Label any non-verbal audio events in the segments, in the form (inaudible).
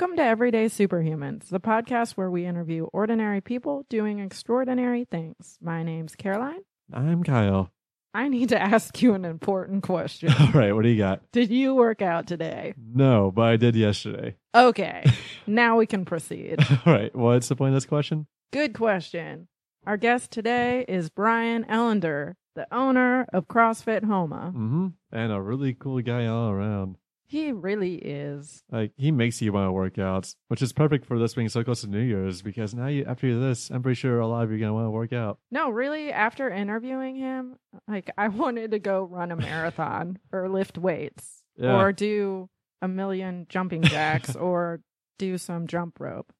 Welcome to Everyday Superhumans, the podcast where we interview ordinary people doing extraordinary things. My name's Caroline. I'm Kyle. I need to ask you an important question. (laughs) All right, what do you got? Did you work out today? No, but I did yesterday. Okay, (laughs) now we can proceed. (laughs) All right, what's the point of this question? Good question. Our guest today is Brian Ellender, the owner of CrossFit Houma. Mm-hmm. And a really cool guy all around. He really is. Like he makes you want to work out, which is perfect for this being so close to New Year's because now you after this, I'm pretty sure a lot of you are gonna want to work out. No, really, after interviewing him, like (laughs) I wanted to go run a marathon (laughs) or lift weights Yeah. or do a million jumping jacks (laughs) or do some jump rope.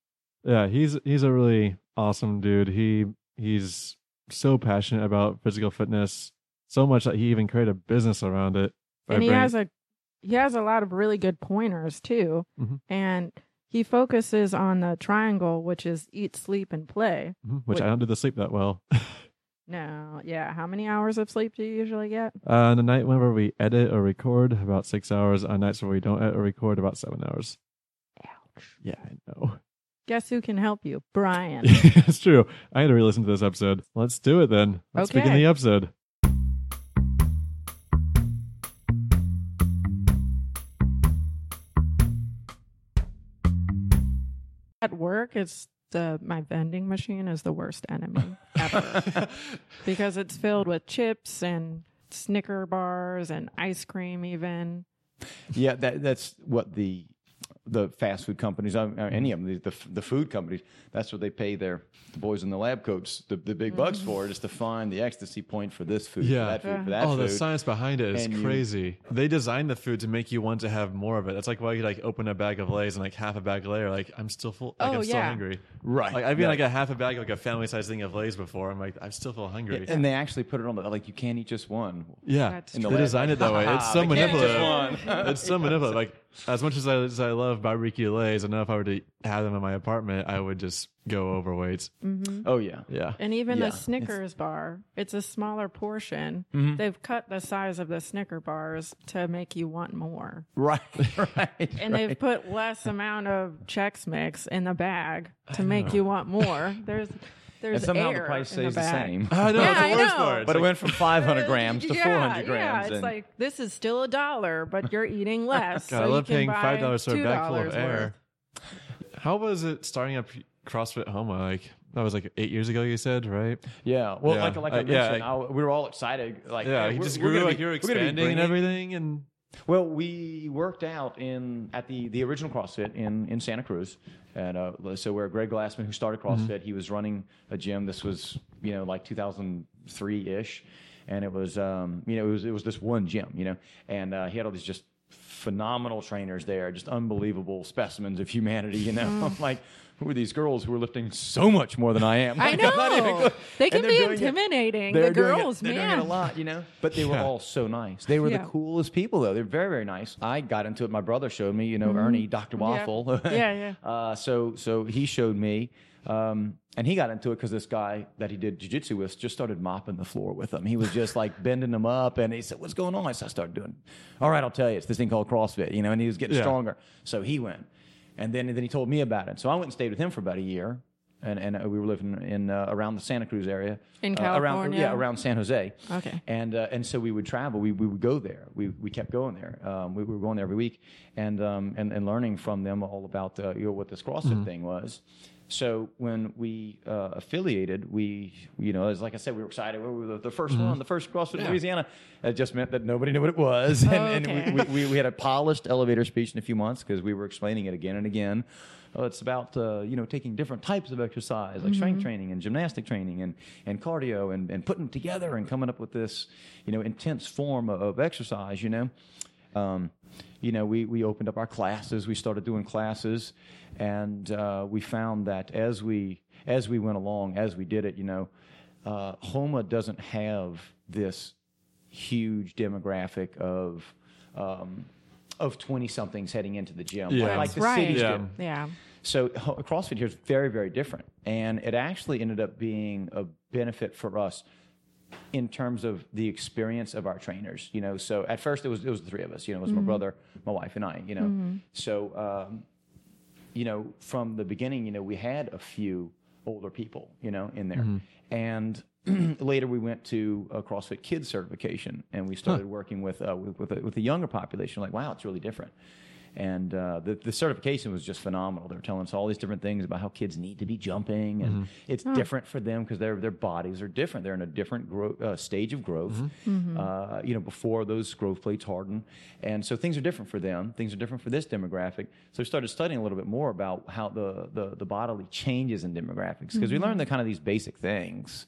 Yeah, he's he's a really awesome dude. He he's so passionate about physical fitness, so much that he even created a business around it. and he has a he has a lot of really good pointers too. Mhm. And he focuses on the triangle, which is eat, sleep, and play. Mhm, which Wait. I don't do the sleep that well. (laughs) No, yeah. How many hours of sleep do you usually get? Uh, on the night whenever we edit or record, about six hours. On nights where we don't edit or record, about seven hours. Ouch. Yeah, I know. Guess who can help you? Brian. (laughs) it's true. I had to re-listen to this episode. Let's do it then. Let's begin the episode. At work, it's the my vending machine is the worst enemy ever (laughs) because it's filled with chips and Snicker bars and ice cream, even. Yeah, that that's what the the fast food companies, uh, uh, any of them, the, the the food companies, that's what they pay their the boys in the lab coats the, the big bucks for, is to find the ecstasy point for this food, Yeah. for that food, for that oh, food. the science behind it is And you- crazy. They designed the food to make you want to have more of it. That's like why you like open a bag of Lay's and like half a bag of later, like I'm still full. Like Oh, I'm still yeah. hungry. Right. Like I've been right. like a half a bag, like a family size thing of Lay's before. I'm like I still feel hungry. and they actually put it on the like you can't eat just one. Yeah, That's they designed it that way. It's (laughs) so They can't eat just manipulative. it's so manipulative. (laughs) Like as much as I, as I love barbecue lays, I know if I were to have them in my apartment, I would just go overweight. Oh yeah. Yeah, And even Yeah, the it's- Snickers bar, it's a smaller portion. Mm-hmm. They've cut the size of the Snicker bars to make you want more. Right. (laughs) Right. And they've put less amount of Chex Mix in the bag to make you want more. There's (laughs) there's and somehow air the price stays the, bag. same. (laughs) I know Yeah, it's the I worst know. part. It's but it went from 500 (laughs) grams to yeah, 400 grams. Yeah, it's and like this is still a dollar, but you're eating (laughs) less. God, so I you love can paying five dollars for a bag full of $2 air. worth. How was it starting up CrossFit Houma? Like that was like eight years ago. You said right? yeah. Well, Yeah. like like I Uh, yeah, mentioned, I, we were all excited. Like Yeah, hey, you we're- just we're grew like be- you're we're be expanding and everything, and Well, we worked out in at the the original CrossFit in in Santa Cruz, and uh, so where Greg Glassman, who started CrossFit, he was running a gym. This was you know like 2003 ish, and it was um, you know it was it was this one gym, you know, and uh, he had all these just phenomenal trainers there, just unbelievable specimens of humanity. You know, (laughs) I'm like. Who are these girls who are lifting so much more than I am? I (laughs) Like, I'm even know. They And can they're be doing it- intimidating. they're the doing it- girls, they're man. doing it a lot, you know. But they were Yeah. all so nice. They were Yeah. the coolest people, though. They're very, very nice. I got into it. My brother showed me, you know, Ernie, Doctor Waffle. Mm-hmm. Yeah, (laughs) yeah. Uh, so, so he showed me, um, and he got into it because this guy that he did jujitsu with just started mopping the floor with him. He was just like (laughs) bending them up, and he said, "What's going on?" I said, "I started doing." All right, I'll tell you. It's this thing called CrossFit, you know. And he was getting Yeah. stronger, so he went, and then and then he told me about it. So I went and stayed with him for about a year. And, and uh, we were living in uh, around the Santa Cruz area, In uh, around California? yeah, around San Jose. Okay. And uh, and so we would travel. We, we would go there. We, we kept going there. Um, we, we were going there every week, and um, and, and learning from them all about uh, you know what this CrossFit thing was. So when we uh, affiliated, we you know as like I said, we were excited. We were the, the 1st one, the first CrossFit in Louisiana. It just meant that nobody knew what it was, (laughs) and, and okay. we, we, we, we had a polished elevator speech in a few months because we were explaining it again and again. Oh, it's about uh, you know taking different types of exercise like strength training and gymnastic training and, and cardio and, and putting them together and coming up with this you know intense form of, of exercise. You know, um, you know we, we opened up our classes. We started doing classes, and uh, we found that as we as we went along, as we did it, you know, uh, Houma doesn't have this huge demographic of um, of twenty somethings heading into the gym, Yeah. like the Right. cities Yeah. do. Yeah. So ho- CrossFit here is very, very different, and it actually ended up being a benefit for us in terms of the experience of our trainers. You know, so at first it was it was the three of us. You know, it was my brother, my wife, and I. You know, so um, you know, from the beginning, you know, we had a few older people, you know, in there, Mm-hmm. and (clears throat) later we went to a CrossFit Kids certification, and we started working with uh, with with a, with a younger population. Like, wow, it's really different. And uh, the, the certification was just phenomenal. They were telling us all these different things about how kids need to be jumping, and it's different for them because their their bodies are different. They're in a different grow, uh, stage of growth. Uh, you know, before those growth plates harden, and so things are different for them. Things are different for this demographic. So we started studying a little bit more about how the the, the bodily changes in demographics because we learned the kind of these basic things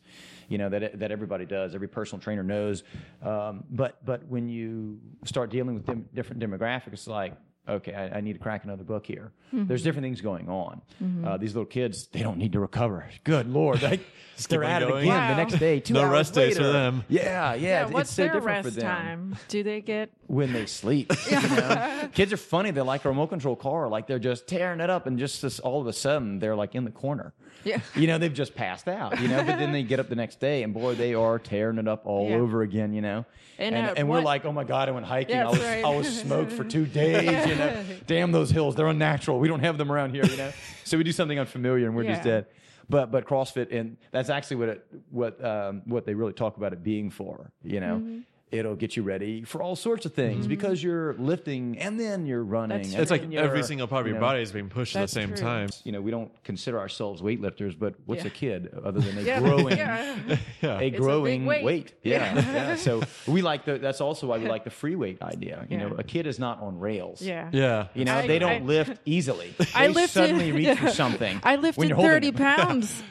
you know that that everybody does every personal trainer knows um, but but when you start dealing with dem- different demographics it's like okay I, I need to crack another book here there's different things going on uh, these little kids they don't need to recover good lord like, (laughs) they're keep on at it again Wow. the next day two No hours rest days for them. yeah yeah, Yeah, it's- what's it's so their different rest for them time? Do they get? when they sleep. (laughs) you know? Kids are funny. They're like a remote control car. Like they're just tearing it up, and just this, all of a sudden they're like in the corner. Yeah. You know, they've just passed out. You know, but then they get up the next day, and boy, they are tearing it up all Yeah. over again. You know. And, And, uh, and we're like, oh my god, I went hiking. Yeah, I was that's right. I was smoked for two days. (laughs) You know, (laughs) damn those hills, they're unnatural. We don't have them around here. You know, (laughs) so we do something unfamiliar, and we're just dead. But but CrossFit, and that's actually what it what um, what they really talk about it being for. You know. Mm-hmm. It'll get you ready for all sorts of things mm-hmm. because you're lifting and then you're running. That's and It's like every single part of you your know, body is being pushed at the same true. time. You know, we don't consider ourselves weightlifters, but what's Yeah. a kid other than (laughs) a Yeah, growing yeah. (laughs) Yeah. a big growing weight. weight. (laughs) Yeah, Yeah. yeah. So we like the. That's also why we like the free weight idea. You know, a kid is not on rails. Yeah. Yeah. You know, I- they don't I- lift easily. They I lifted, suddenly reach for something. I lifted 30 pounds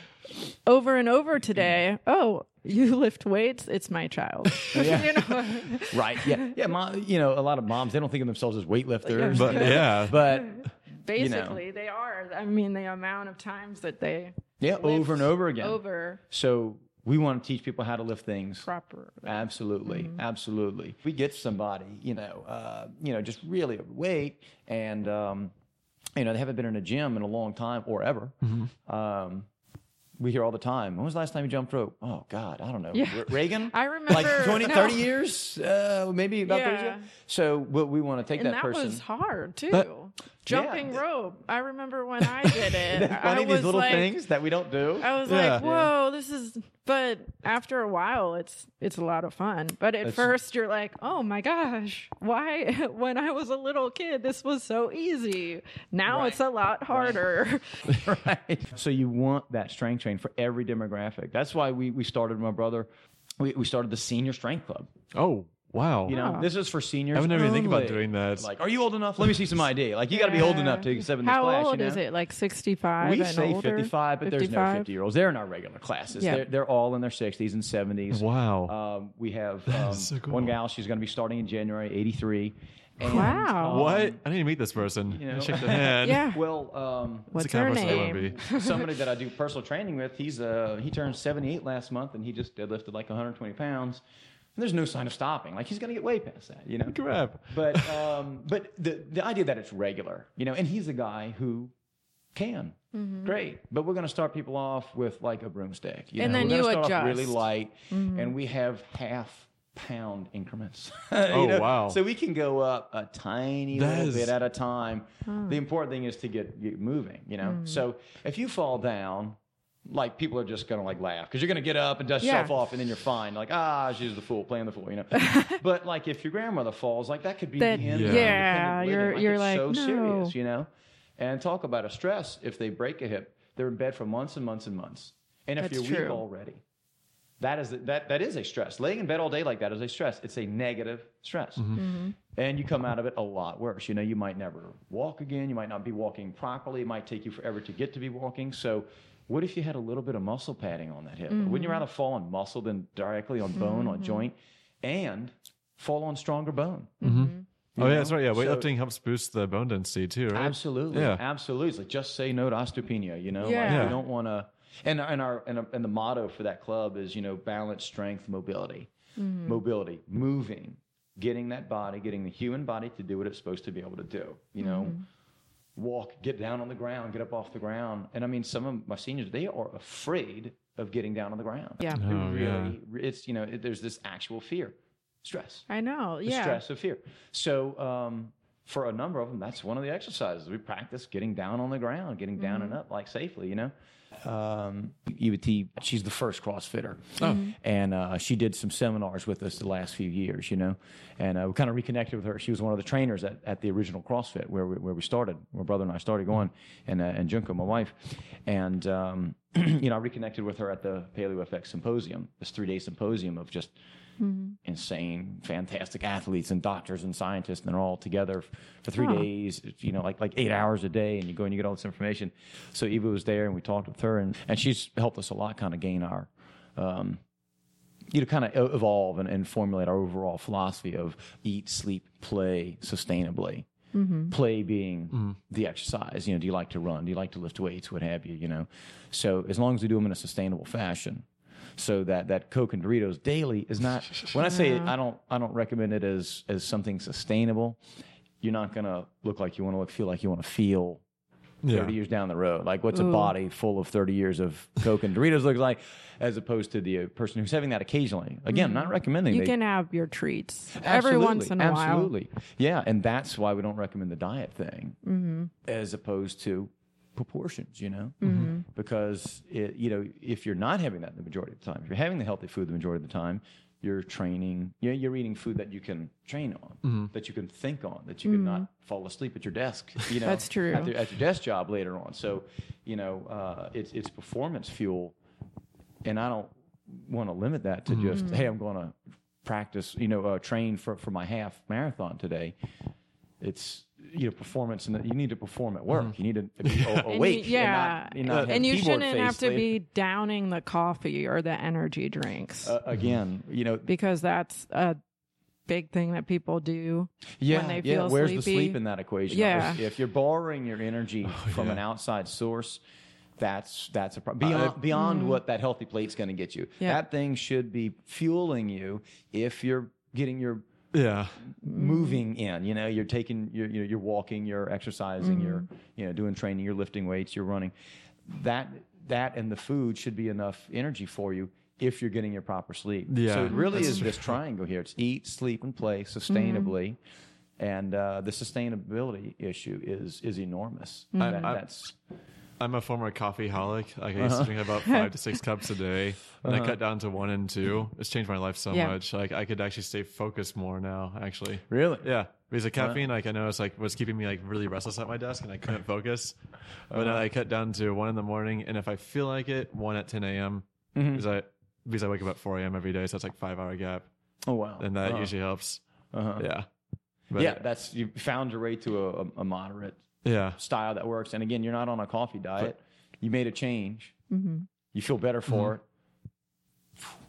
over and over today. Oh, you lift weights? It's my child. (laughs) (laughs) Yeah. you know? Right. Yeah. Yeah. Mom, you know, a lot of moms they don't think of themselves as weightlifters. But yeah. But Basically, they are. I mean, the amount of times that they yeah, lift over and over again. over So we want to teach people how to lift things proper. Absolutely, Mm-hmm. absolutely. We get somebody, you know, uh, you know, just really overweight, and um, you know, they haven't been in a gym in a long time or ever. Mm-hmm. Um, we hear all the time. When was the last time you jumped rope? Oh God, I don't know. Yeah. Re- Reagan. (laughs) I remember- like (laughs) 20, no. 30 years, uh, maybe about 30 Yeah. years. So what we want to take And that, that, person. That was hard too. That- Jumping Yeah. rope. I remember when I did (laughs) it. Isn't funny? I These was little like, things that we don't do. I was Yeah. like, "Whoa, this is." But after a while, it's it's a lot of fun. But at That's- first, you're like, "Oh my gosh, why?" (laughs) When I was a little kid, this was so easy. Now Right. it's a lot harder. (laughs) right. So you want that strength train for every demographic. That's why we, we started my brother. We, we started the senior strength club. Oh, wow. You know, Wow. this is for seniors. I would never even think about only. doing that. Like, are you old enough? Let me see some ID. Like, you got to be old Yeah. enough to accept in this How class. old you is it? Like 65 We and say older? 55, but there's no 55? 50 year olds. They're in our regular classes. Yeah. They're, they're all in their 60s and 70s. Wow. Um, we have um, so cool. one gal. She's going to be starting in January, 83. And, Wow. um, what? I need to meet this person. you know. (laughs) Shake their hand. Yeah. Well, um, What's It's the kind her of person I wanna name? be. (laughs) somebody that I do personal training with, he's uh, he turned 78 last month, and he just deadlifted like 120 pounds. And there's no sign of stopping. Like he's going to get way past that, you know. Crap. But (laughs) um, but the the idea that it's regular, you know, and he's a guy who can. Mm-hmm. Great, but we're going to start people off with like a broomstick, you And know? then we're you gonna start off really light, Mm-hmm. and we have half pound increments. (laughs) Oh, know? wow. So we can go up a tiny That little is- bit at a time. The important thing is to get, get moving, you know. Mm. So if you fall down, like people are just gonna like laugh because you're gonna get up and dust Yeah. yourself off, and then you're fine. Like ah, she's the fool, playing the fool, you know. (laughs) but like if your grandmother falls, like that could be That- the end. Yeah. yeah, you're- living. you're like, so no. serious, you know. And talk about a stress. If they break a hip, they're in bed for months and months and months. And if That's you're weak already, that is that that is a stress. Laying in bed all day like that is a stress. It's a negative stress, Mm-hmm. and you come out of it a lot worse. You know, you might never walk again. You might not be walking properly. It might take you forever to get to be walking. So. What if you had a little bit of muscle padding on that hip? Wouldn't Mm-hmm. you mm. rather fall on muscle than directly on bone, on mm-hmm. joint, and fall on stronger bone? Mm-hmm. Mm-hmm. Oh, yeah, that's right. Yeah, So- weightlifting helps boost the bone density too, right? Absolutely, Yeah. absolutely. Just say no to osteopenia. You know, like Yeah. we don't want to. And and our and, our and the motto for that club is you know balance, strength, mobility, mobility, moving, getting that body, getting the human body to do what it's supposed to be able to do. You know. Walk, get down on the ground, get up off the ground. And I mean, some of my seniors, they are afraid of getting down on the ground. Yeah. They Oh, yeah. really, it's, you know, it, there's this actual fear, stress I know. the Yeah. stress of fear. So, um, for a number of them, that's one of the exercises we practice getting down on the ground, getting down and up like safely, you know. Um, Eva T, she's the first CrossFitter, and uh, she did some seminars with us the last few years, you know, and uh, we kind of reconnected with her. She was one of the trainers at, at the original CrossFit where we, where we started, where brother and I started going, and uh, and Junko, my wife, and um, (clears throat) you know, I reconnected with her at the Paleo FX Symposium, this three day symposium of just insane, fantastic athletes and doctors and scientists, and they're all together for three days, you know, like like eight hours a day, and you go and you get all this information. So Eva was there, and we talked with her, and, and she's helped us a lot, kind of gain our, um, you know, kind of evolve and, and formulate our overall philosophy of eat, sleep, play sustainably. Play being the exercise. You know, do you like to run? Do you like to lift weights? What have you? You know, so as long as we do them in a sustainable fashion, so that that Coke and Doritos daily is not. (laughs) When I say it, I don't I don't recommend it as as something sustainable. You're not gonna look like you want to look, feel like you want to feel. Yeah. 30 years down the road. Like, what's a Ooh. body full of 30 years of Coke and Doritos look like, as opposed to the uh, person who's having that occasionally? Again, not recommending You they- can have your treats every once in a while. Absolutely. Yeah, and that's why we don't recommend the diet thing Mm-hmm. as opposed to proportions, you know? Because, it, you know, if you're not having that the majority of the time, if you're having the healthy food the majority of the time, you're training, you know, you're eating food that you can train on, that you can think on, that you can not fall asleep at your desk, you know? Mm-hmm. That's true. At, the, at your desk job later on. So, you know, uh, it's, it's performance fuel and I don't want to limit that to just Mm-hmm. hey, I'm going to practice, you know, uh, train for for my half marathon today. It's you know performance, and you need to perform at work. You need to be (laughs) a- And you- awake. yeah, and, not, and, not have and you shouldn't have to later. be downing the coffee or the energy drinks Uh, again. You know, because that's a big thing that people do. yeah, they feel yeah. Where's the sleep in that equation? Yeah. If, you're borrowing your energy Oh, from an outside source. That's that's a problem beyond beyond what that healthy plate's going to get you. Mm-hmm. Yeah. That thing should be fueling you if you're getting your Yeah. moving in. You know, you're taking, you're, you're, you're walking, you're exercising, you're, mm-hmm. you know, doing training, you're lifting weights, you're running. That that and the food should be enough energy for you if you're getting your proper sleep. Yeah, So it really that's is this triangle here. It's eat, sleep, and play sustainably. Mm-hmm. And uh, the sustainability issue is is enormous. Mm-hmm. That- I- that's I'm a former coffee holic. Like I used Uh-huh. to drink about (laughs) five to six cups a day, and I cut down to one and two. It's changed my life so Yeah. much. Like I could actually stay focused more now. Actually, really yeah, because the caffeine, like I noticed, like was keeping me like really restless at my desk, and I couldn't (laughs) focus. But Uh-huh. now I cut down to one in the morning, and if I feel like it, one at 10 a.m. Mm-hmm. Because I because I wake up at 4 a.m. every day, so it's like five hour gap, Oh wow. and that Uh-huh. usually helps. Uh-huh. Yeah, but, yeah, that's you found your way to a, a, a moderate yeah, style that works. And again, you're not on a coffee diet. You made a change. Mm-hmm. You feel better for mm-hmm. it.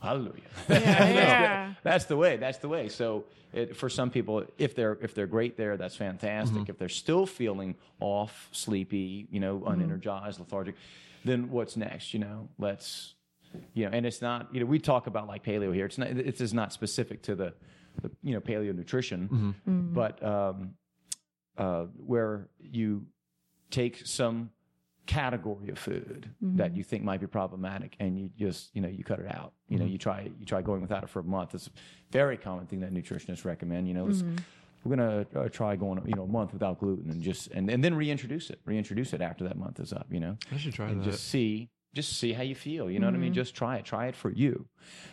Hallelujah. (laughs) Yeah, (laughs) that's, yeah. The, that's the way. That's the way. So it, for some people, if they're if they're great there, that's fantastic. Mm-hmm. If they're still feeling off, sleepy, you know, mm-hmm. unenergized, lethargic, then what's next? You know, let's you know, and it's not you know we talk about like paleo here. It's not it's just not specific to the, the you know paleo nutrition, but um, uh, where you take some category of food that you think might be problematic and you just you know you cut it out. You know you try you try going without it for a month. It's a very common thing that nutritionists recommend. You know let's- we're gonna uh, try going you know a month without gluten and just and, and then reintroduce it. Reintroduce it after that month is up you know? I should try and that. just see just see how you feel. You know what i mean? Just try it. Try it for you.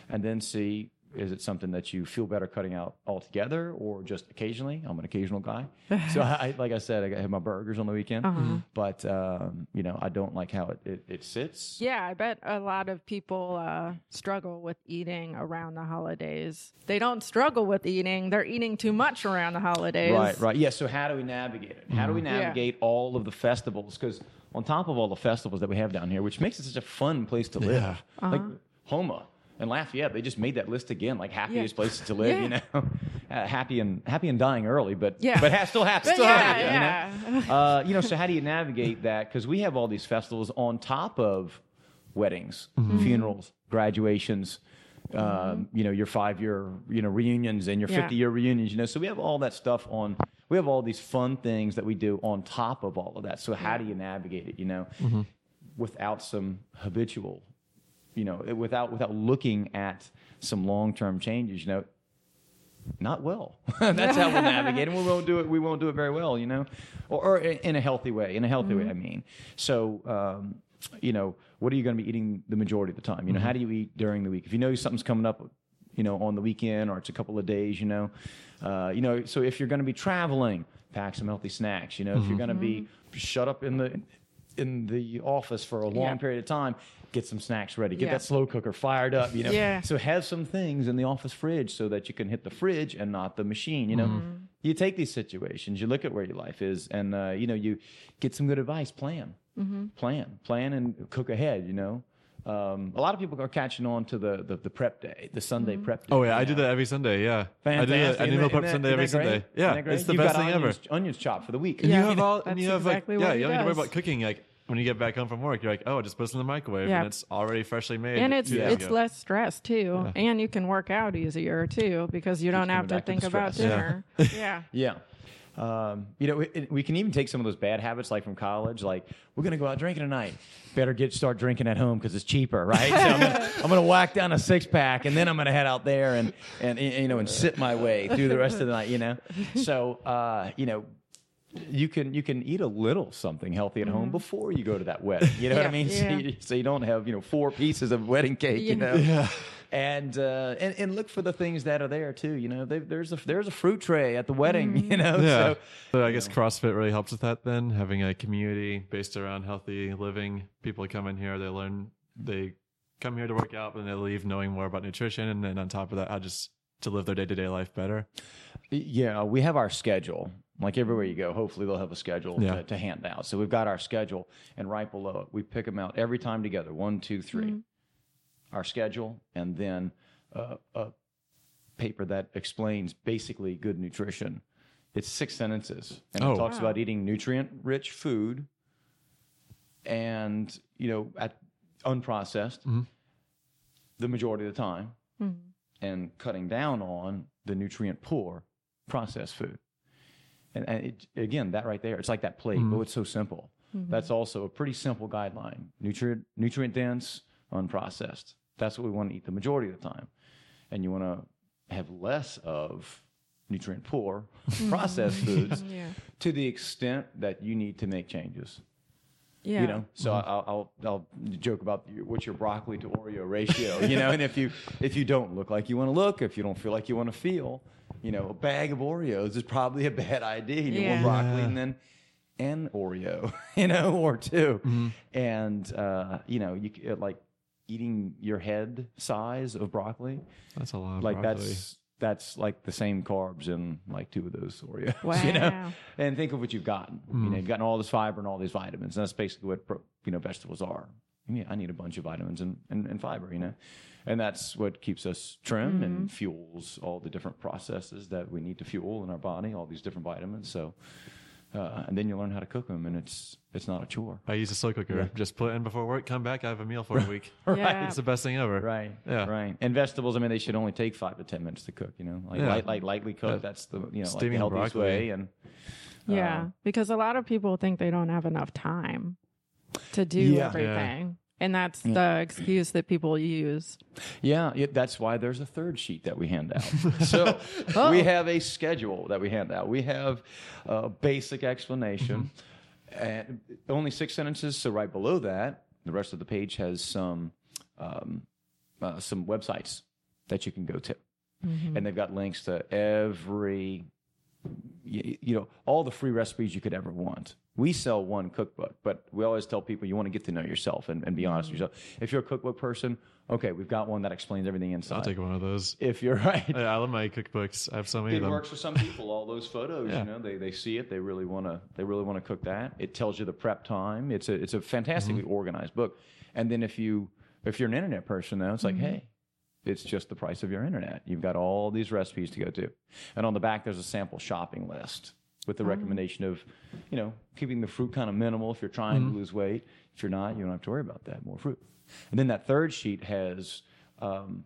And then see is it something that you feel better cutting out altogether or just occasionally i'm an occasional guy (laughs) so I, like i said i have my burgers on the weekend Uh-huh. but um, you know i don't like how it, it, it sits Yeah, I bet a lot of people uh, struggle with eating around the holidays. They don't struggle with eating; they're eating too much around the holidays. Right, right. Yeah. So how do we navigate it? How do we Yeah. navigate all of the festivals? Because on top of all the festivals that we have down here, which makes it such a fun place to live, Yeah. like Houma and Lafayette, they just made that list again, like happiest Yeah. places to live. You know, (laughs) uh, happy and happy and dying early, but Yeah. but ha- still happy. Still yeah, happy, you know? uh, you know, so how do you navigate that? Because we have all these festivals on top of weddings, funerals, graduations, um, you know, your five year, you know, reunions and your Yeah. 50 year reunions, you know. So we have all that stuff on, we have all these fun things that we do on top of all of that. So how do you navigate it, you know, without some habitual, you know, without, without looking at some long term changes, you know, not well. (laughs) That's how we'll navigate, and we won't do it. We won't do it very well, you know, or, or in a healthy way. In a healthy way, I mean. So, um, you know, what are you going to be eating the majority of the time? You know, how do you eat during the week? If you know something's coming up, you know, on the weekend or it's a couple of days, you know, uh, you know. So if you're going to be traveling, pack some healthy snacks. You know, if you're going to be shut up in the in the office for a long Yeah. period of time, get some snacks ready. Get Yeah. that slow cooker fired up. You know, Yeah. so have some things in the office fridge so that you can hit the fridge and not the machine. You know, Mm-hmm. you take these situations, you look at where your life is, and uh, you know you get some good advice. Plan, Mm-hmm. plan, plan, and cook ahead. You know. Um, a lot of people are catching on to the, the, the prep day, the Sunday Mm-hmm. prep day. Oh yeah, I do that every Sunday. Yeah, Fantastic. I do that. I do meal that- prep isn't Sunday every isn't Sunday. Yeah, Isn't that great? it's the You've best got thing onions, ever. Onions chopped for the week. And Yeah. you have all, and That's you have exactly like, yeah, you don't need to worry about cooking. Like when you get back home from work, you're like, oh, just put this in the microwave, Yeah. and it's already freshly made. and it's two days it's less stress too, and you can work out easier too because you don't have to back to think about stress. dinner. (laughs) Yeah. Yeah. Um, you know, we, we can even take some of those bad habits, like from college, like we're going to go out drinking tonight. Better get start drinking at home because it's cheaper, right? So I'm gonna, (laughs) I'm gonna whack down a six pack, and then I'm gonna head out there and and you know and sit my way through the rest of the night. You know, so uh, you know. You can you can eat a little something healthy at home before you go to that wedding. You know what I Yeah. mean? (laughs) So, you, so you don't have you know four pieces of wedding cake. You Yeah. know, Yeah. and uh, and and look for the things that are there too. You know, they, there's a there's a fruit tray at the wedding. (laughs) You know, Yeah. so So, I guess CrossFit really helps with that. Then having a community based around healthy living, people come in here, they learn, they come here to work out, but then they leave knowing more about nutrition, and then on top of that, how just to live their day to day life better. Yeah, we have our schedule. Like everywhere you go, hopefully they'll have a schedule Yeah. to, to hand out. So we've got our schedule, and right below it, we pick them out every time together. One, two, three. Our schedule, and then uh, a paper that explains basically good nutrition. It's six sentences, and Oh. it talks Wow. about eating nutrient-rich food, and you know, at unprocessed, the majority of the time, and cutting down on the nutrient poor processed food. And, and it, again, that right there, it's like that plate. Oh, mm-hmm. it's so simple. Mm-hmm. That's also a pretty simple guideline. Nutrient nutrient dense, unprocessed. That's what we want to eat the majority of the time. And you want to have less of nutrient poor mm-hmm. processed (laughs) foods Yeah. to the extent that you need to make changes. Yeah. You know, so I'll, I'll I'll joke about your, what's your broccoli to Oreo ratio. You know, and if you if you don't look like you want to look, if you don't feel like you want to feel, you know, a bag of Oreos is probably a bad idea. You Yeah. more broccoli and then an Oreo, (laughs) you know, or 2 and uh, you know, you like eating your head size of broccoli, That's a lot. Of like broccoli. that's that's like the same carbs in like two of those Oreos. (laughs) You know, Wow. and think of what you've gotten. You know, you've gotten all this fiber and all these vitamins. And that's basically what pro- you know vegetables are. I I need a bunch of vitamins and, and, and fiber. You know, and that's what keeps us trim and fuels all the different processes that we need to fuel in our body. All these different vitamins. So, uh, and then you learn how to cook them, and it's it's not a chore. I use a slow cooker. Just put in before work, come back, I have a meal for a week. (laughs) Yeah. It's the best thing ever. Right. Yeah. Right. And vegetables, I mean, they should only take five to ten minutes to cook. You know, like Yeah. light, light, lightly cooked. Yeah. That's the you know like the healthiest broccoli. way. And Yeah, Uh, because a lot of people think they don't have enough time to do Yeah. everything. And that's the excuse that people use. Yeah, it, that's why there's a third sheet that we hand out. (laughs) so we have a schedule that we hand out. We have a basic explanation, and only six sentences. So right below that, the rest of the page has some um, uh, some websites that you can go to, and they've got links to every you, you know all the free recipes you could ever want. We sell one cookbook, but we always tell people you want to get to know yourself and, and be honest with yourself. If you're a cookbook person, okay, we've got one that explains everything inside. I'll take one of those. if you're (laughs) right, Yeah, I love my cookbooks. I have so many of it them. works for some people. All those photos, Yeah. you know, they, they see it. They really want to. They really want to cook that. It tells you the prep time. It's a it's a fantastically Mm-hmm. organized book. And then if you if you're an internet person, though, it's like, Mm-hmm. hey, it's just the price of your internet. You've got all these recipes to go to, and on the back there's a sample shopping list with the recommendation of, you know, keeping the fruit kind of minimal if you're trying Mm-hmm. to lose weight. If you're not, you don't have to worry about that. More fruit. And then that third sheet has. Um,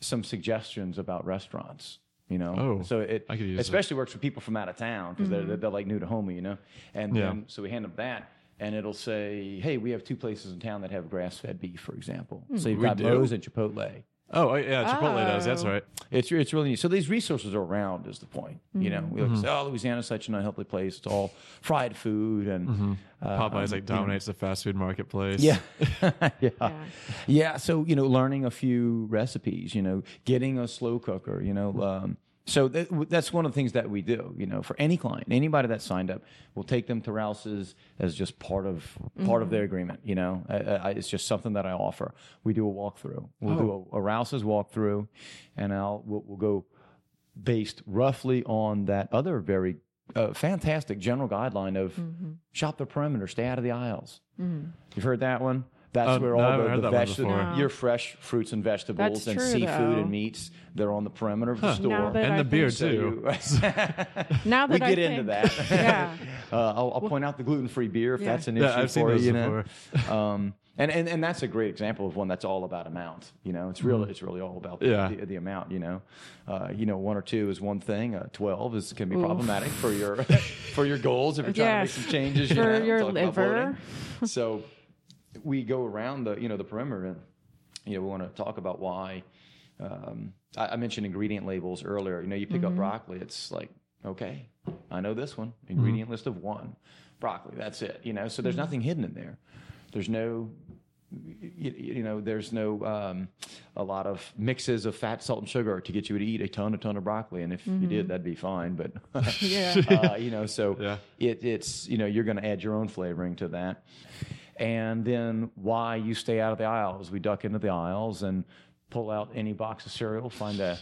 some suggestions about restaurants. You know, Oh, so it I could use it. especially works for people from out of town because they're, they're like new to Houma, you know. And Yeah. then, so we hand them that, and it'll say, "Hey, we have two places in town that have grass-fed beef, for example. So you've got? Moe's and Chipotle. Oh, oh, yeah, Chipotle does. That's Oh. right. It's it's really neat. So these resources are around is the point. You know, we like to say, oh, Louisiana's such an unhealthy place. It's all fried food and uh, Popeyes like dominates the fast food marketplace. yeah. (laughs) (laughs) yeah. Yeah. Yeah. So, you know, learning a few recipes, you know, getting a slow cooker, you know, um, so that, that's one of the things that we do, you know, for any client, anybody that signed up, we'll take them to Rouse's as just part of part of mm-hmm. their agreement. You know, I, I, it's just something that I offer. We do a walkthrough. We'll do oh. a, a Rouse's walkthrough, and I'll we'll, we'll go based roughly on that other very uh, fantastic general guideline of mm-hmm. shop the perimeter, stay out of the aisles. Mm-hmm. You've heard that one. That's Oh, where no, all haven't the, the vegetables. No. your fresh fruits and vegetables That's and true, seafood though. and meats, they're on the perimeter of the Now store. And I the beer, think- So too. (laughs) you- (laughs) Now we that I get into think- that. Yeah. (laughs) uh, I'll, I'll point out the gluten-free beer if Yeah. that's an Yeah, issue I've seen for those you. You know, um, and, and and that's a great example of one that's all about amount. You know, it's really it's really all about the, Yeah. the, the amount. You know, uh, you know, one or two is one thing. Uh, Twelve is can be problematic for your for your goals if you're trying Yes. to make some changes. You For know, your talk about liver. So we go around the you know the perimeter and you know we want to talk about why um, I, I mentioned ingredient labels earlier. You know you pick Mm-hmm. up broccoli it's like okay i know this one. Ingredient list of one. Broccoli that's it you know? So Mm-hmm. there's nothing hidden in there. There's no you, you know there's no um, a lot of mixes of fat salt and sugar to get you to eat a ton a ton of broccoli. And if you did that'd be fine but (laughs) Yeah. (laughs) uh, you know so Yeah. it, it's you know you're going to add your own flavoring to that and then why you stay out of the aisles. We duck into the aisles and pull out any box of cereal find the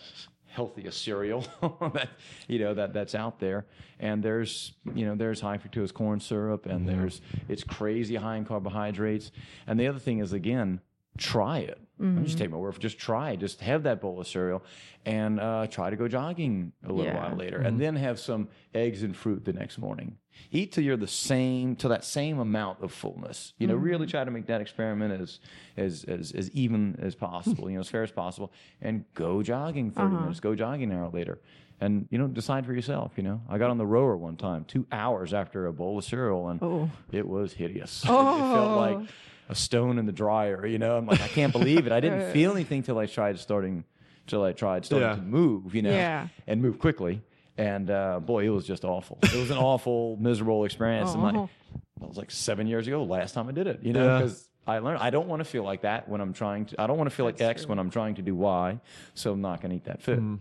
healthiest cereal (laughs) that you know that that's out there. And there's you know there's high fructose corn syrup and there's it's crazy high in carbohydrates. And the other thing is again try it. Don't just take my word for it. just try. It just have that bowl of cereal and uh, try to go jogging a little Yeah. while later. And then have some eggs and fruit the next morning eat till you're the same to that same amount of fullness. You know really mm-hmm. try to make that experiment as as as, as even as possible you know as fair as possible and go jogging 30 uh-huh. minutes go jogging an hour later. And you know decide for yourself you know. I got on the rower one time two hours after a bowl of cereal and Oh. it was hideous. It, (laughs) it felt oh. like Oh. a stone in the dryer you know. I'm like i can't believe it. I didn't (laughs) feel anything till i tried starting till i tried starting Yeah. to move you know Yeah. and move quickly and uh, boy, it was just awful. It was an (laughs) awful, miserable experience. And like, Oh. that was like seven years ago, last time I did it, you know, Yeah. because I learned I don't want to feel like that when I'm trying to, I don't want to feel like X when I'm trying to do Y. So I'm not going to eat that food. Mm-hmm.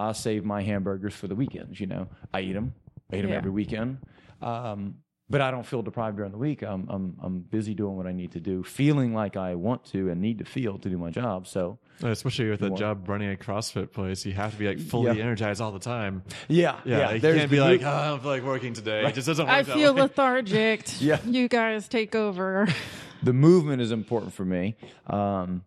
I save my hamburgers for the weekends, you know, I eat them, I eat them Yeah. every weekend. Um, but I don't feel deprived during the week. I'm, I'm, I'm busy doing what I need to do, feeling like I want to and need to feel to do my job. So, Especially with a job running a CrossFit place, you have to be like fully Yeah. energized all the time. yeah, Yeah, yeah. you can't be like, new- oh, I don't feel like working today. It just doesn't work I that feel way. (laughs) lethargic. Yeah. You guys take over. the movement is important for me. Um,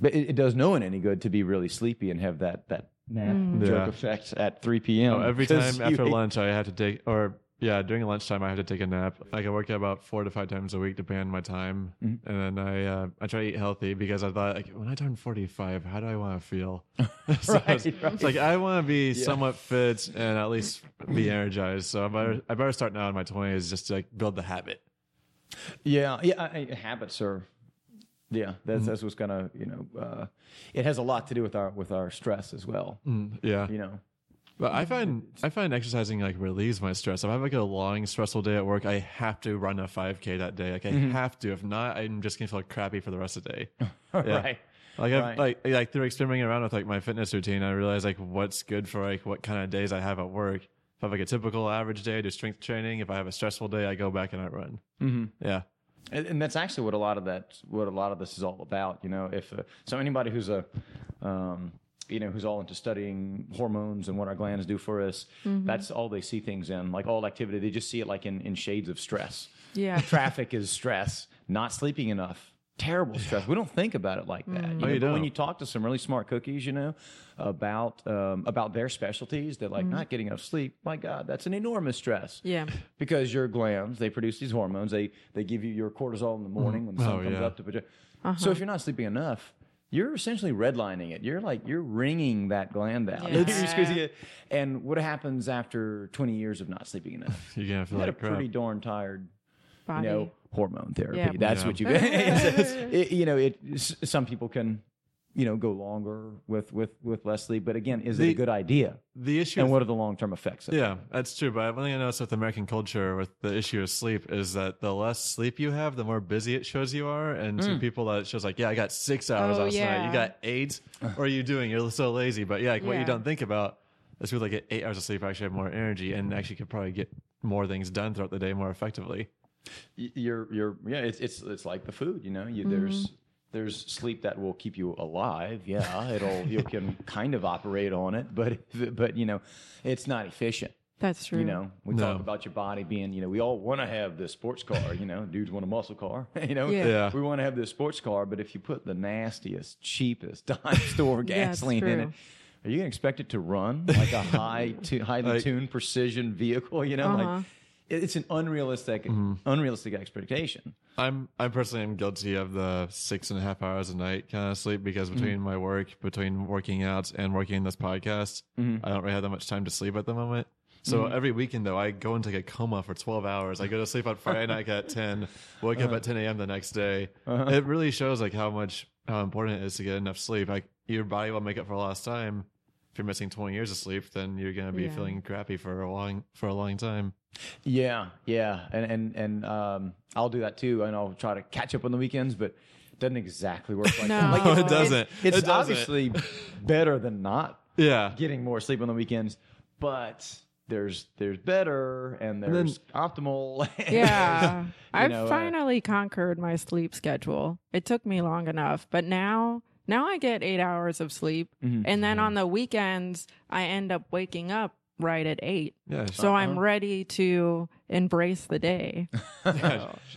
but it, it does no one any good to be really sleepy and have that that nap jerk Yeah. effect at 3 p.m. Oh, every (laughs) 'cause time you- after lunch, I have to take, or yeah, during lunchtime, I have to take a nap. Like I work out about four to five times a week, depending on my time, Mm-hmm. and then I uh, I try to eat healthy because I thought like when I turn forty five, how do I want to feel? (laughs) (laughs) so Right, it's, it's like I want to be somewhat fit and at least be energized. So I better I better start now in my twenties just to like build the habit. Yeah, yeah. I, I- habits are. Yeah, Mm-hmm. that's that's what's gonna you know. Uh, it has a lot to do with our with our stress as well. Mm, yeah, You know. But I find I find exercising like relieves my stress. If I have like a long stressful day at work, I have to run a 5K that day. Like I Mm-hmm. have to. If not, I'm just gonna feel like crappy for the rest of the day. (laughs) right. Like Right. like like through experimenting around with like my fitness routine, I realized like what's good for like what kind of days I have at work. If I have like a typical average day, I do strength training. If I have a stressful day, I go back and I run. Mm-hmm. Yeah. And, and that's actually what a lot of that, what a lot of this is all about. You know, if uh, so, anybody who's a, um, you know, who's all into studying hormones and what our glands do for us, mm-hmm. that's all they see things in. Like all activity, they just see it like in, in shades of stress. Yeah. (laughs) Traffic is stress. Not sleeping enough, terrible stress. We don't think about it like that. Mm-hmm. You know, you but when don't. you talk to some really smart cookies, you know, about um, about their specialties, they're like mm-hmm. not getting enough sleep. My God, that's an enormous stress Yeah. (laughs) because your glands they produce these hormones they they give you your cortisol in the morning when the sun Oh, comes yeah. up to put you uh-huh. so if you're not sleeping enough you're essentially redlining it you're like you're wringing that gland out Yeah. You're squeezing it. and what happens after 20 years of not sleeping enough (laughs) You're gonna feel you got a crap. pretty darn tired you know hormone therapy Yeah. that's Yeah. what you it's- (laughs) it's- (laughs) it- you know it some people can you know, go longer with with with less sleep. But again, is it a good idea? The issue And with- what are the long term effects? Of it? Yeah, that's true. But one thing I noticed with American culture, with the issue of sleep, is that the less sleep you have, the more busy it shows you are. And Hmm. to people that it shows like, yeah, I got six hours Oh, last night. You got eight. what are you doing? You're so lazy. But yeah, like, what you don't think about is people that get eight hours of sleep actually have more energy and actually could probably get more things done throughout the day more effectively. Y- you're you're yeah it's it's it's like the food you know you, Mm-hmm. there's there's sleep that will keep you alive yeah it'll you (laughs) can kind of operate on it but (laughs) but you know it's not efficient That's true. you know we No. talk about your body being you know we all want to have this sports car you know dudes want a muscle car (laughs) you know Yeah. Yeah. we want to have this sports car but if you put the nastiest cheapest dime store Yeah, gasoline in it are you gonna expect it to run like a high tu- highly Like- tuned precision vehicle you know Uh-huh. like it- it's an unrealistic Mm-hmm. unrealistic expectation I'm I personally am guilty of the six and a half hours a night kind of sleep because mm-hmm. between my work, between working out and working in this podcast, mm-hmm. I don't really have that much time to sleep at the moment. So mm-hmm. every weekend though, I go into like a coma for 12 hours. I go to sleep on (laughs) Friday night at 10, wake up uh-huh. at 10 a.m. the next day. Uh-huh. It really shows like how much how important it is to get enough sleep. Like your body will make up for lost time. If you're missing 20 years of sleep, then you're gonna be Yeah. feeling crappy for a long for a long time. Yeah, yeah, and and and um, I'll do that too, and I'll try to catch up on the weekends, but it doesn't exactly work like (laughs) that. No. Like No, (laughs) it doesn't. It's, It doesn't. obviously better than not Yeah. getting more sleep on the weekends, but there's there's better and there's optimal. (laughs) and Yeah. there's, you I've know, uh, finally conquered my sleep schedule. It took me long enough, but now now I get 8 hours of sleep Mhm. and then on the weekends I end up waking up right at 8. Yeah. So I'm ready to embrace the day. (laughs)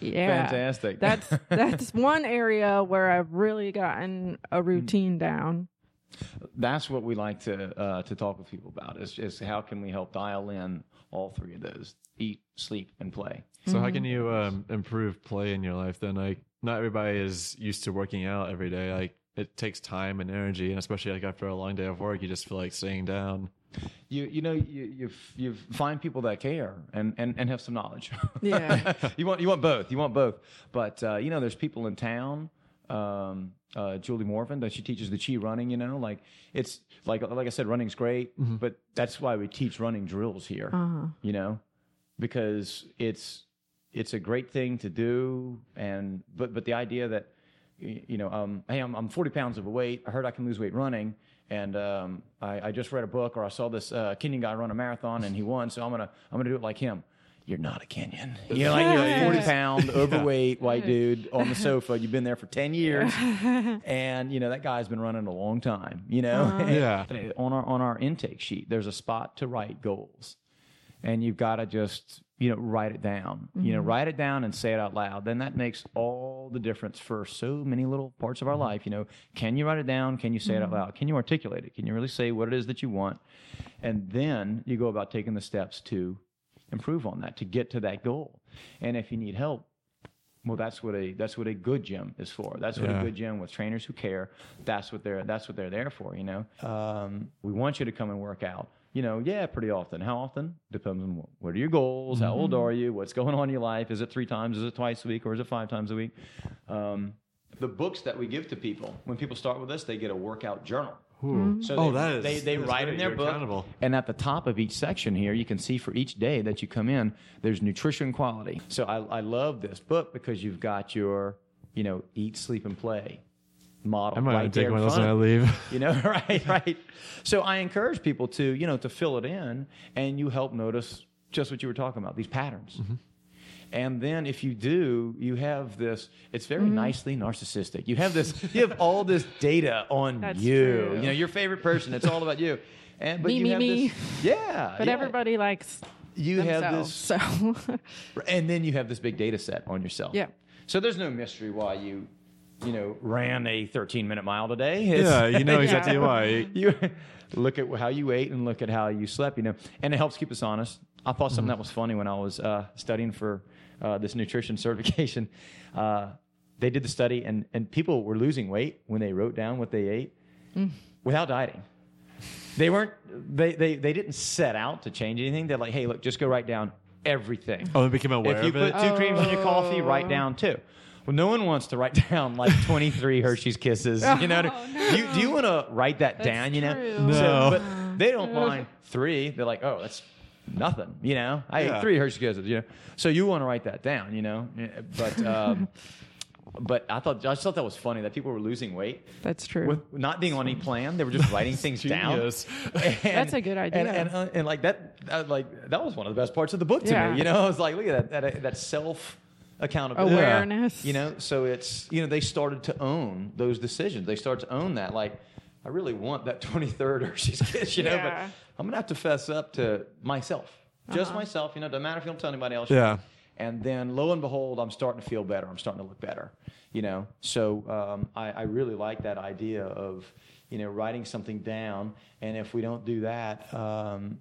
Yeah. fantastic. That's that's (laughs) one area where I've really gotten a routine down. that's what we like to uh, to talk with people about is, is how can we help dial in all three of those eat sleep and play So how can you um, improve play in your life then? Like not everybody is used to working out every day. Like it takes time and energy, and especially like after a long day of work, you just feel like sitting down. you you know you you you find people that care and and, and have some knowledge (laughs) Yeah. (laughs) you want you want both you want both but uh, you know there's people in town um, uh, Julie Morvan that she teaches the chi running you know like it's like like I said running's great but that's why we teach running drills here Uh-huh. you know because it's it's a great thing to do and but but the idea that y- you know um, hey I'm, I'm 40 pounds overweight. I heard i can lose weight running and um, I, I just read a book or i saw this uh, kenyan guy run a marathon and he won so i'm gonna i'm gonna do it like him. You're not a kenyan. You're like you're a 40 (laughs) pound overweight white dude on the sofa. You've been there for 10 years (laughs) and you know that guy's been running a long time you know? Yeah. on our on our intake sheet there's a spot to write goals and you've got to just you know write it down you know mm-hmm. write it down and say it out loud. Then that makes all the difference for so many little parts of our mm-hmm. life you know. Can you write it down? Can you say it out mm-hmm. loud? Can you articulate it? Can you really say what it is that you want? And then you go about taking the steps to improve on that to get to that goal. And if you need help well that's what a that's what a good gym is for. That's what Yeah. a good gym with trainers who care. That's what they're that's what they're there for you know. Uh, um, we want you to come and work out you know yeah pretty often. How often? Depends on what, what are your goals? How old are you? What's going on in your life? Is it three times? Is it twice a week? Or is it five times a week? Um, the books that we give to people when people start with us they get a workout journal. So Oh, that is- they, they write in their You're book accountable. and at the top of each section here, you can see for each day that you come in, there's nutrition quality. So I, I love this book because you've got your, you know, eat, sleep, and play model I might right take one of those when I leave. (laughs) You know, (laughs) right, (laughs) right. So I encourage people to, you know, to fill it in, and you help notice just what you were talking about, these patterns. Mm-hmm. And then if you do, you have this, it's very Mm-hmm. nicely narcissistic. You have this, you have all this data on That's you. true. You know, your favorite person, it's all about you. And but Me, you me, have me. this Yeah. But yeah. everybody likes you have this So and then you have this big data set on yourself. Yeah. So there's no mystery why you, you know, ran a 13 minute mile today. It's- yeah, you know (laughs) Yeah. exactly why. you look at how you ate and look at how you slept, you know, and it helps keep us honest. I thought something that was funny when I was uh, studying for uh, this nutrition (laughs) certification. Uh, they did the study, and, and people were losing weight when they wrote down what they ate without dieting. They weren't. They, they they didn't set out to change anything. They're like, hey, look, just go write down everything. Oh, they became aware If you put it. two creams in your coffee, write Oh. down two. Well, no one wants to write (laughs) down like 23 Hershey's Kisses. (laughs) You know, Oh, do you, do you want to write that That's down? You know, true. No. So, but they don't mind three. They're like, oh, that's nothing. You know, I ate three Hershey's Kisses. You know, so you want to write that down. You know, but um, (laughs) but I thought I just thought that was funny that people were losing weight That's true. with not being on any plan. They were just writing things down. And- That's a good idea. And, and, uh, and like that, uh, like that was one of the best parts of the book to Yeah. me. You know, I was like, look at that, that, that self accountability. Awareness. You know, so it's you know they started to own those decisions. They start to own that. Like, I really want that 23rd Hershey's Kiss. You know, Yeah. but I'm gonna have to fess up to myself, just Uh-huh. myself. You know, doesn't matter if you don't tell anybody else. Yeah. And then lo and behold, I'm starting to feel better. I'm starting to look better. You know, so um, I, I really like that idea of you know writing something down. And if we don't do that, um,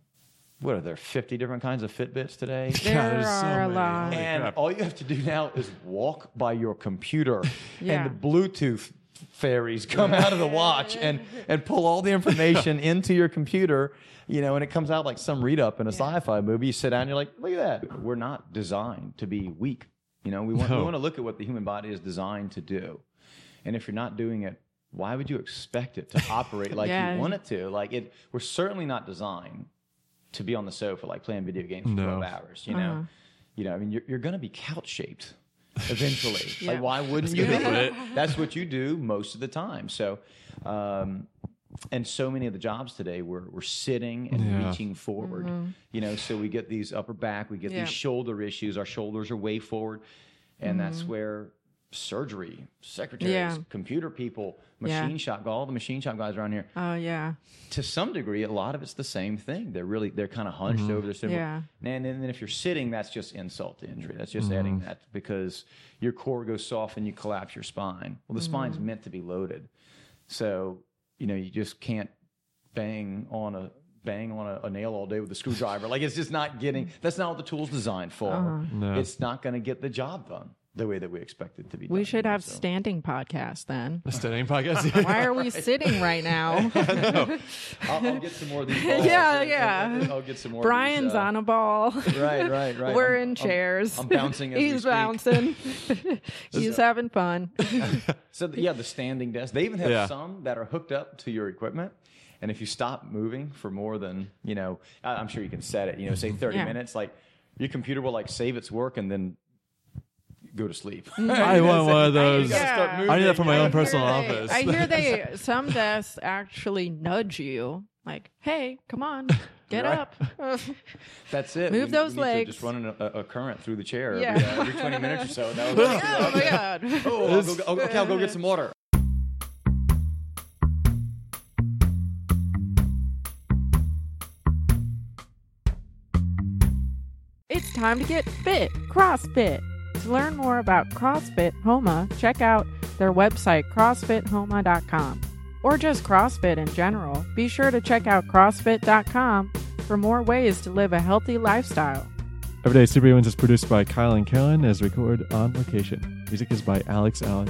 what are there 50 different kinds of Fitbits today? (laughs) there there's so are a lot. Holy and crap. all you have to do now is walk by your computer, (laughs) Yeah. and the Bluetooth fairies come out of the watch and and pull all the information (laughs) into your computer. You know, and it comes out like some read up in a sci-fi movie. You sit down, and you're like, look at that. We're not designed to be weak. You know, we want we want to look at what the human body is designed to do, and if you're not doing it. Why would you expect it to operate like Yeah. you want it to? Like it, we're certainly not designed to be on the sofa like playing video games for No. 12 hours. You know, Uh-huh. you know, I mean, you're, you're going to be couch shaped (laughs) eventually. Yeah. Like, why wouldn't you? That's be? That's what you do most of the time. So, um, and so many of the jobs today we're, we're sitting and Yeah. reaching forward you know so we get these upper back we get Yeah. these shoulder issues our shoulders are way forward and that's where surgery secretaries Yeah. computer people Yeah. machine shop all the machine shop guys around here Oh yeah. to some degree, a lot of it's the same thing. They're really they're kind of hunched mm-hmm. over their symbol. Yeah. And then if you're sitting, that's just insult to injury. That's just mm-hmm. adding that because your core goes soft and you collapse your spine. Well, the mm-hmm. spine's meant to be loaded, so you know you just can't bang on a bang on a, a nail all day with a screwdriver. like it's just not getting. That's not what the tool's designed for. Uh-huh. No. It's not going to get the job done the way that we expect it to be. We done, should have so. standing podcasts then. A studying podcast. Why are we sitting right now? (laughs) I'll, I'll get some more of these. (laughs) balls Yeah, and- yeah. and- and I'll get some more. Brian's these, uh, on a ball. Right, right, right. (laughs) We're I'm- in I'm- chairs. I'm bouncing as He's bouncing. He's having fun. So th- yeah, the standing desk. They even have Yeah. some that are hooked up to your equipment. And if you stop moving for more than you know, I- I'm sure you can set it. You know, say 30 Yeah. minutes. Like your computer will like save its work and then go to sleep. I want one of those. gotta Yeah. I need that for my I own personal they- office. I hear they (laughs) some desks actually nudge you, like, "Hey, come on, get Right. up." (laughs) That's it. Move We- those we legs. Just running a, a current through the chair Yeah. every, uh, every 20 minutes or so. That would- (laughs) oh my god! oh, I'll go, okay, I'll go get some water. It's time to get fit, CrossFit. To learn more about CrossFit Houma, check out their website, crossfithouma.com. Or just CrossFit in general. Be sure to check out CrossFit.com for more ways to live a healthy lifestyle. Everyday Superhumans is produced by Kyle and Karen as recorded on location. Music is by Alex Allen.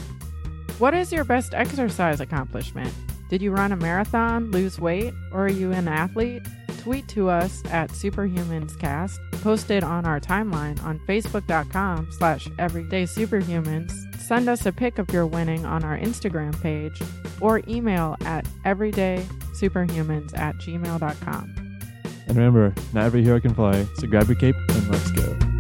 What is your best exercise accomplishment? Did you run a marathon, lose weight, or are you an athlete? Tweet to us at SuperhumansCast, post it on our timeline on Facebook.com slash EverydaySuperhumans, send us a pic of your winning on our Instagram page, or email at everydaysuperhumans at gmail.com. And remember, not every hero can fly, so grab your cape and let's go.